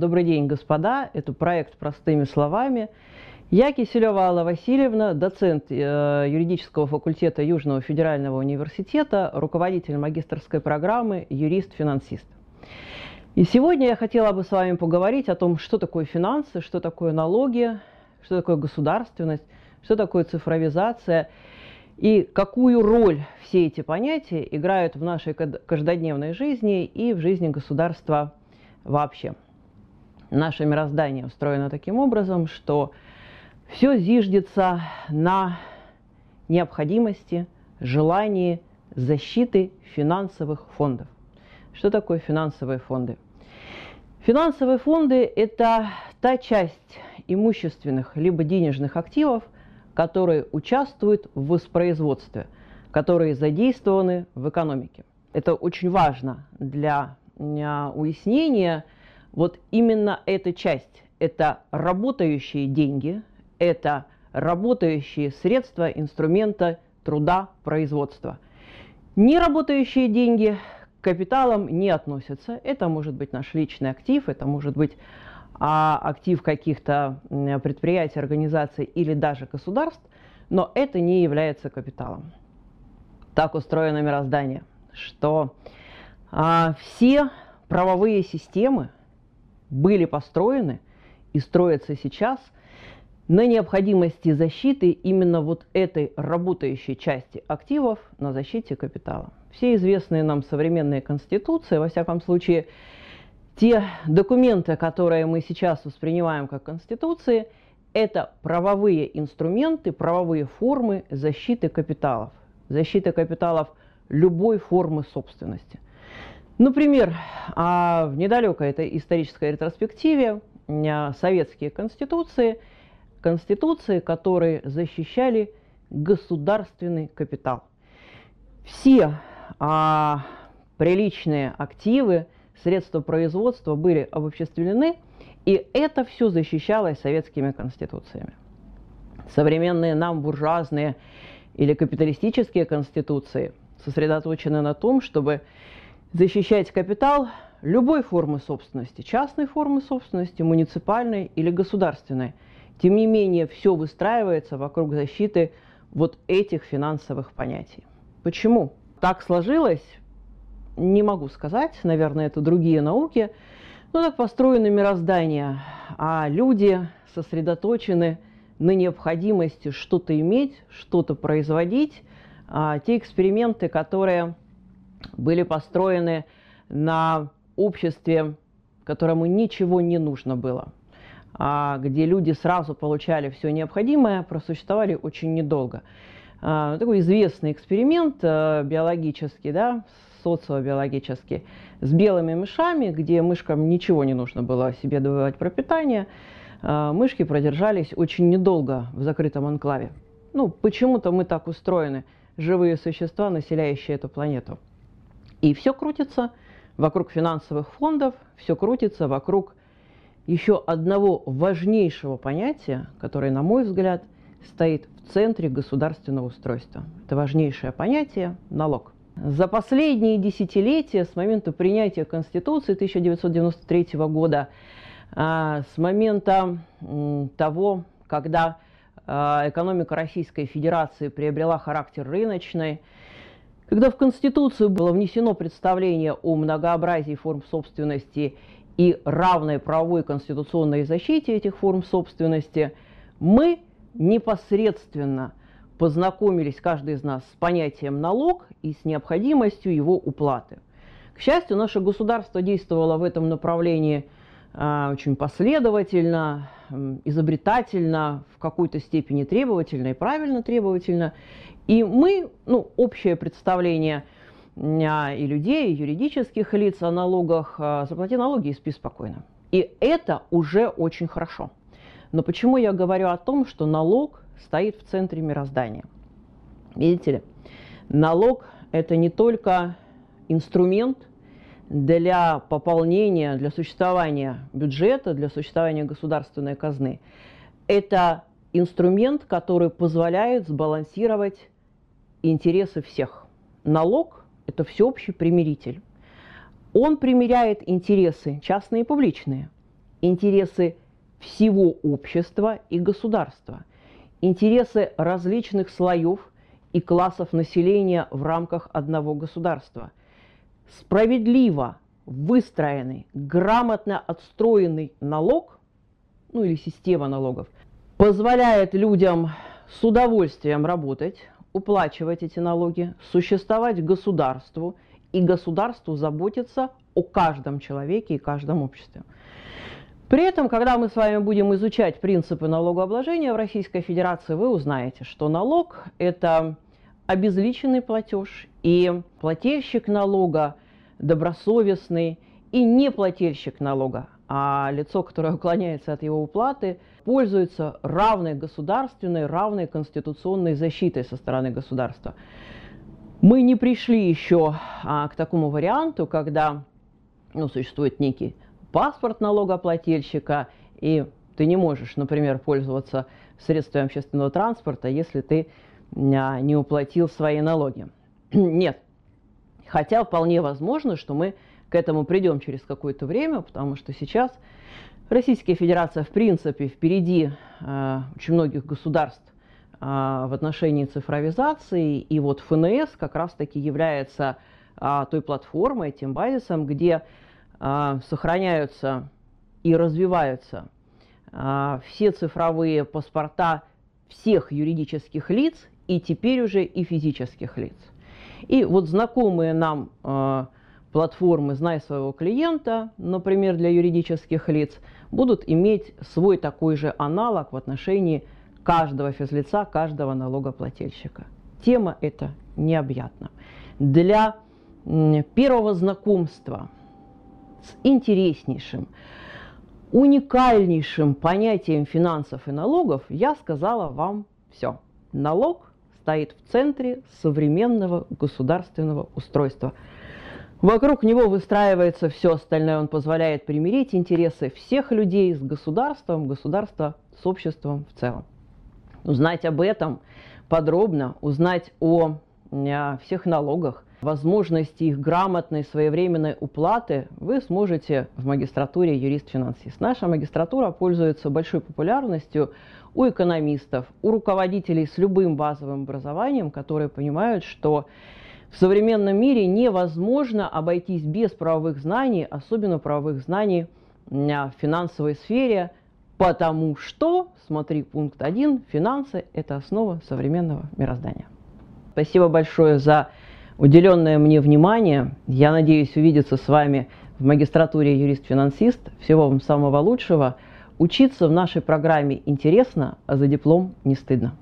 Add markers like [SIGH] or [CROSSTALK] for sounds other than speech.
Добрый день, господа. Это проект «Простыми словами». Я Киселева Алла Васильевна, доцент э, юридического факультета Южного федерального университета, руководитель магистрской программы «Юрист-финансист». И сегодня я хотела бы с вами поговорить о том, что такое финансы, что такое налоги, что такое государственность, что такое цифровизация и какую роль все эти понятия играют в нашей каждодневной жизни и в жизни государства вообще. Наше мироздание устроено таким образом, что все зиждется на необходимости, желании защиты финансовых фондов. Что такое финансовые фонды? Финансовые фонды – это та часть имущественных либо денежных активов, которые участвуют в воспроизводстве, которые задействованы в экономике. Это очень важно для уяснения – вот именно эта часть – это работающие деньги, это работающие средства, инструмента труда, производства. Неработающие деньги к капиталам не относятся. Это может быть наш личный актив, это может быть а, актив каких-то предприятий, организаций или даже государств, но это не является капиталом. Так устроено мироздание, что а, все правовые системы, были построены и строятся сейчас на необходимости защиты именно вот этой работающей части активов на защите капитала. Все известные нам современные конституции, во всяком случае, те документы, которые мы сейчас воспринимаем как конституции, это правовые инструменты, правовые формы защиты капиталов. Защита капиталов любой формы собственности – Например, а в недалекой этой исторической ретроспективе а, советские конституции, конституции, которые защищали государственный капитал. Все а, приличные активы, средства производства были обобществлены, и это все защищалось советскими конституциями. Современные нам буржуазные или капиталистические конституции сосредоточены на том, чтобы защищать капитал любой формы собственности, частной формы собственности, муниципальной или государственной. Тем не менее, все выстраивается вокруг защиты вот этих финансовых понятий. Почему? Так сложилось, не могу сказать, наверное, это другие науки, но так построено мироздание, а люди сосредоточены на необходимости что-то иметь, что-то производить. А те эксперименты, которые были построены на обществе, которому ничего не нужно было, а где люди сразу получали все необходимое, просуществовали очень недолго. А, такой известный эксперимент э, биологический, да, социобиологический, с белыми мышами, где мышкам ничего не нужно было себе добывать пропитание, а, мышки продержались очень недолго в закрытом анклаве. Ну, почему-то мы так устроены, живые существа, населяющие эту планету. И все крутится вокруг финансовых фондов, все крутится вокруг еще одного важнейшего понятия, которое, на мой взгляд, стоит в центре государственного устройства. Это важнейшее понятие – налог. За последние десятилетия, с момента принятия Конституции 1993 года, а, с момента того, когда а, экономика Российской Федерации приобрела характер рыночной, когда в Конституцию было внесено представление о многообразии форм собственности и равной правовой конституционной защите этих форм собственности, мы непосредственно познакомились, каждый из нас, с понятием налог и с необходимостью его уплаты. К счастью, наше государство действовало в этом направлении очень последовательно, изобретательно, в какой-то степени требовательно и правильно требовательно. И мы, ну, общее представление а, и людей, и юридических лиц о налогах, а, заплати налоги и спи спокойно. И это уже очень хорошо. Но почему я говорю о том, что налог стоит в центре мироздания? Видите ли, налог – это не только инструмент для пополнения, для существования бюджета, для существования государственной казны. Это инструмент, который позволяет сбалансировать интересы всех. Налог – это всеобщий примиритель. Он примиряет интересы частные и публичные, интересы всего общества и государства, интересы различных слоев и классов населения в рамках одного государства. Справедливо выстроенный, грамотно отстроенный налог, ну или система налогов, позволяет людям с удовольствием работать, уплачивать эти налоги, существовать государству, и государству заботиться о каждом человеке и каждом обществе. При этом, когда мы с вами будем изучать принципы налогообложения в Российской Федерации, вы узнаете, что налог – это обезличенный платеж, и плательщик налога добросовестный, и не плательщик налога, а лицо, которое уклоняется от его уплаты, пользуется равной государственной, равной конституционной защитой со стороны государства. Мы не пришли еще а, к такому варианту, когда ну, существует некий паспорт налогоплательщика, и ты не можешь, например, пользоваться средствами общественного транспорта, если ты не уплатил свои налоги. [CLEARS THROAT] Нет. Хотя вполне возможно, что мы к этому придем через какое-то время, потому что сейчас Российская Федерация, в принципе, впереди э, очень многих государств э, в отношении цифровизации, и вот ФНС как раз-таки является э, той платформой, тем базисом, где э, сохраняются и развиваются э, все цифровые паспорта всех юридических лиц и теперь уже и физических лиц. И вот знакомые нам э, платформы «Знай своего клиента», например, для юридических лиц, будут иметь свой такой же аналог в отношении каждого физлица, каждого налогоплательщика. Тема эта необъятна. Для первого знакомства с интереснейшим, уникальнейшим понятием финансов и налогов я сказала вам все. Налог стоит в центре современного государственного устройства – Вокруг него выстраивается все остальное. Он позволяет примирить интересы всех людей с государством, государства с обществом в целом. Узнать об этом подробно, узнать о, всех налогах, возможности их грамотной своевременной уплаты вы сможете в магистратуре юрист-финансист. Наша магистратура пользуется большой популярностью у экономистов, у руководителей с любым базовым образованием, которые понимают, что в современном мире невозможно обойтись без правовых знаний, особенно правовых знаний в финансовой сфере, потому что, смотри пункт 1, финансы – это основа современного мироздания. Спасибо большое за уделенное мне внимание. Я надеюсь увидеться с вами в магистратуре юрист-финансист. Всего вам самого лучшего. Учиться в нашей программе интересно, а за диплом не стыдно.